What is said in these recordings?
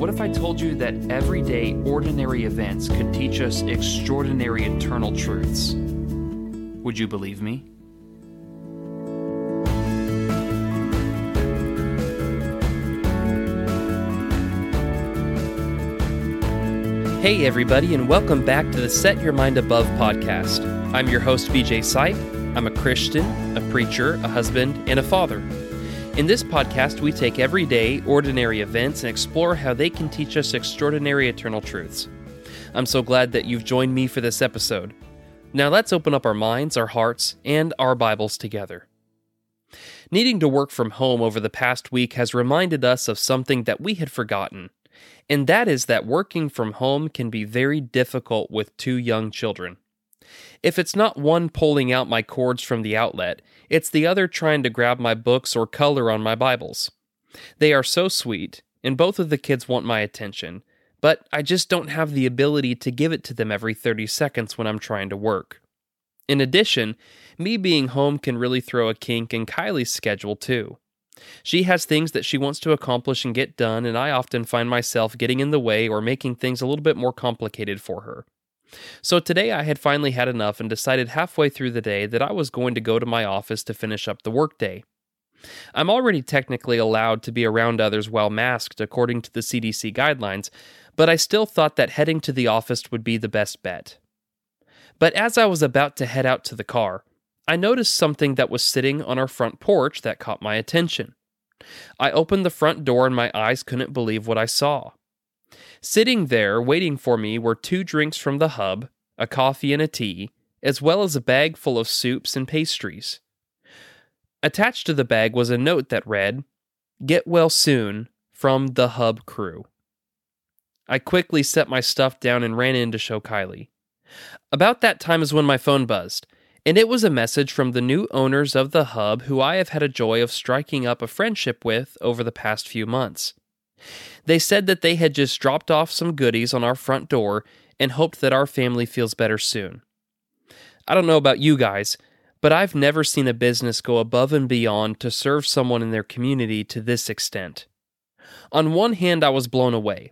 what if I told you that everyday, ordinary events could teach us extraordinary eternal truths? Would you believe me? Hey, everybody, and welcome back to the Set Your Mind Above podcast. I'm your host, BJ Sipe. I'm a Christian, a preacher, a husband, and a father. In this podcast, we take everyday, ordinary events and explore how they can teach us extraordinary eternal truths. I'm so glad that you've joined me for this episode. Now let's open up our minds, our hearts, and our Bibles together. Needing to work from home over the past week has reminded us of something that we had forgotten, and that is that working from home can be very difficult with two young children. If it's not one pulling out my cords from the outlet, it's the other trying to grab my books or color on my Bibles. They are so sweet, and both of the kids want my attention, but I just don't have the ability to give it to them every 30 seconds when I'm trying to work. In addition, me being home can really throw a kink in Kylie's schedule too. She has things that she wants to accomplish and get done, and I often find myself getting in the way or making things a little bit more complicated for her. So today I had finally had enough and decided halfway through the day that I was going to go to my office to finish up the workday. I'm already technically allowed to be around others while masked according to the CDC guidelines, but I still thought that heading to the office would be the best bet. But as I was about to head out to the car, I noticed something that was sitting on our front porch that caught my attention. I opened the front door and my eyes couldn't believe what I saw. Sitting there waiting for me were two drinks from the hub, a coffee and a tea, as well as a bag full of soups and pastries. Attached to the bag was a note that read, Get well soon from the hub crew. I quickly set my stuff down and ran in to show Kylie. About that time is when my phone buzzed, and it was a message from the new owners of the hub who I have had a joy of striking up a friendship with over the past few months. They said that they had just dropped off some goodies on our front door and hoped that our family feels better soon. I don't know about you guys, but I've never seen a business go above and beyond to serve someone in their community to this extent. On one hand, I was blown away.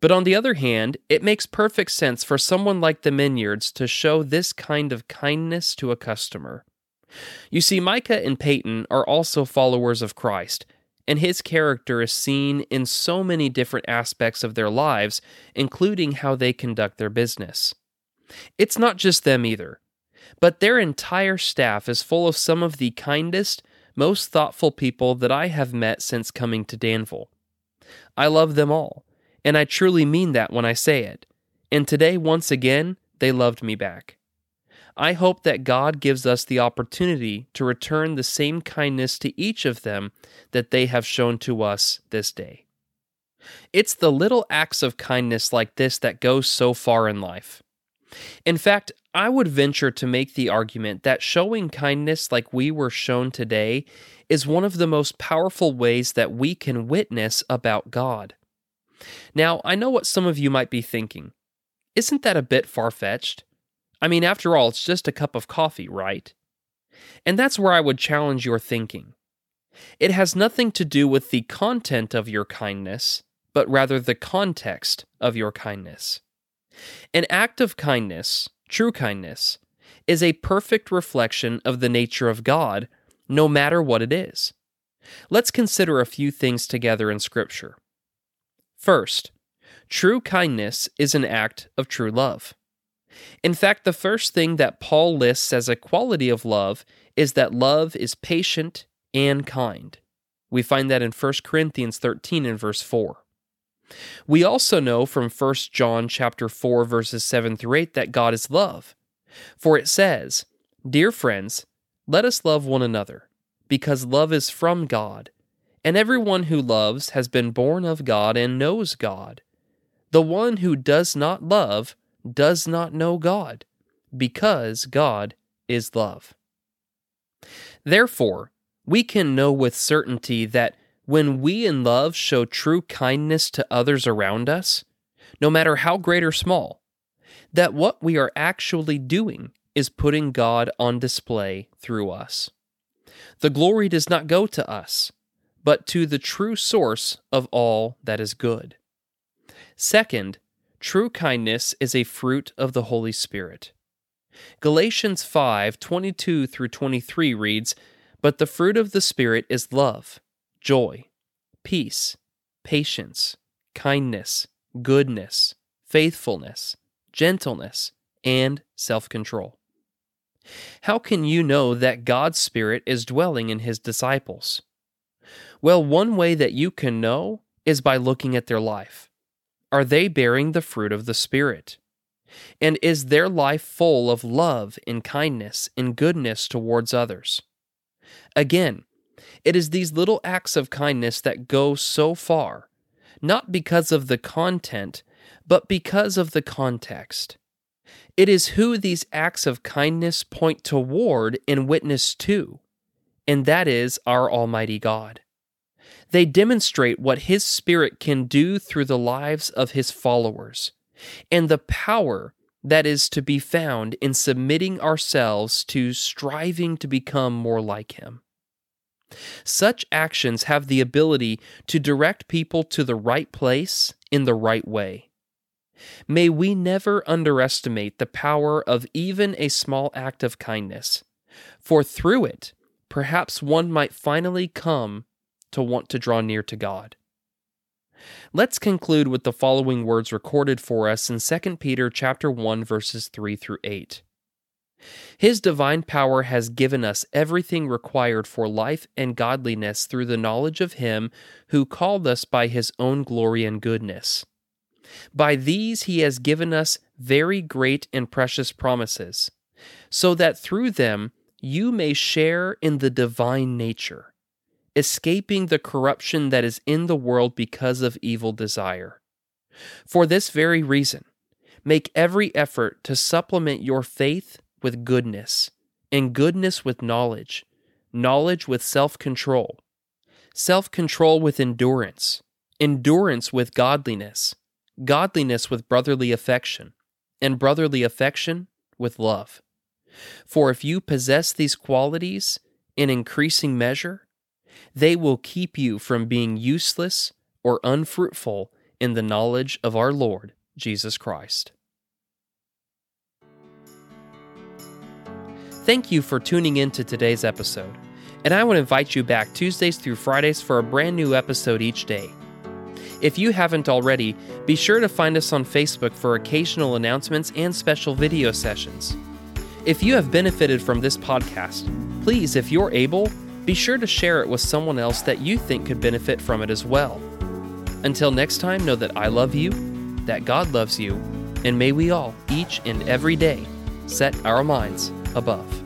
But on the other hand, it makes perfect sense for someone like the Minyards to show this kind of kindness to a customer. You see, Micah and Peyton are also followers of Christ, and his character is seen in so many different aspects of their lives, including how they conduct their business. It's not just them either, but their entire staff is full of some of the kindest, most thoughtful people that I have met since coming to Danville. I love them all, and I truly mean that when I say it. And today, once again, they loved me back. I hope that God gives us the opportunity to return the same kindness to each of them that they have shown to us this day. It's the little acts of kindness like this that go so far in life. In fact, I would venture to make the argument that showing kindness like we were shown today is one of the most powerful ways that we can witness about God. Now, I know what some of you might be thinking. Isn't that a bit far fetched? I mean, after all, it's just a cup of coffee, right? And that's where I would challenge your thinking. It has nothing to do with the content of your kindness, but rather the context of your kindness. An act of kindness, true kindness, is a perfect reflection of the nature of God, no matter what it is. Let's consider a few things together in Scripture. First, true kindness is an act of true love. In fact, the first thing that Paul lists as a quality of love is that love is patient and kind. We find that in 1 Corinthians 13 and verse 4. We also know from 1 John chapter 4 verses 7 through 8 that God is love. For it says, "Dear friends, let us love one another, because love is from God, and everyone who loves has been born of God and knows God. The one who does not love does not know God, because God is love. Therefore, we can know with certainty that when we in love show true kindness to others around us, no matter how great or small, that what we are actually doing is putting God on display through us. The glory does not go to us, but to the true source of all that is good. Second, true kindness is a fruit of the Holy Spirit. Galatians 5 22 through 23 reads, But the fruit of the Spirit is love, joy, peace, patience, kindness, goodness, faithfulness, gentleness, and self control. How can you know that God's Spirit is dwelling in His disciples? Well, one way that you can know is by looking at their life. Are they bearing the fruit of the Spirit? And is their life full of love and kindness and goodness towards others? Again, it is these little acts of kindness that go so far, not because of the content, but because of the context. It is who these acts of kindness point toward and witness to, and that is our Almighty God. They demonstrate what His Spirit can do through the lives of His followers, and the power that is to be found in submitting ourselves to striving to become more like Him. Such actions have the ability to direct people to the right place in the right way. May we never underestimate the power of even a small act of kindness, for through it, perhaps one might finally come to want to draw near to God. Let's conclude with the following words recorded for us in 2 Peter chapter 1 verses 3 through 8. His divine power has given us everything required for life and godliness through the knowledge of him who called us by his own glory and goodness by these he has given us very great and precious promises, so that through them you may share in the divine nature, escaping the corruption that is in the world because of evil desire. For this very reason, make every effort to supplement your faith with goodness, and goodness with knowledge, knowledge with self control, self control with endurance, endurance with godliness godliness with brotherly affection, and brotherly affection with love. For if you possess these qualities in increasing measure, they will keep you from being useless or unfruitful in the knowledge of our Lord Jesus Christ. Thank you for tuning in to today's episode, and I would invite you back Tuesdays through Fridays for a brand new episode each day. If you haven't already, be sure to find us on Facebook for occasional announcements and special video sessions. If you have benefited from this podcast, please, if you're able, be sure to share it with someone else that you think could benefit from it as well. Until next time, know that I love you, that God loves you, and may we all, each and every day, set our minds above.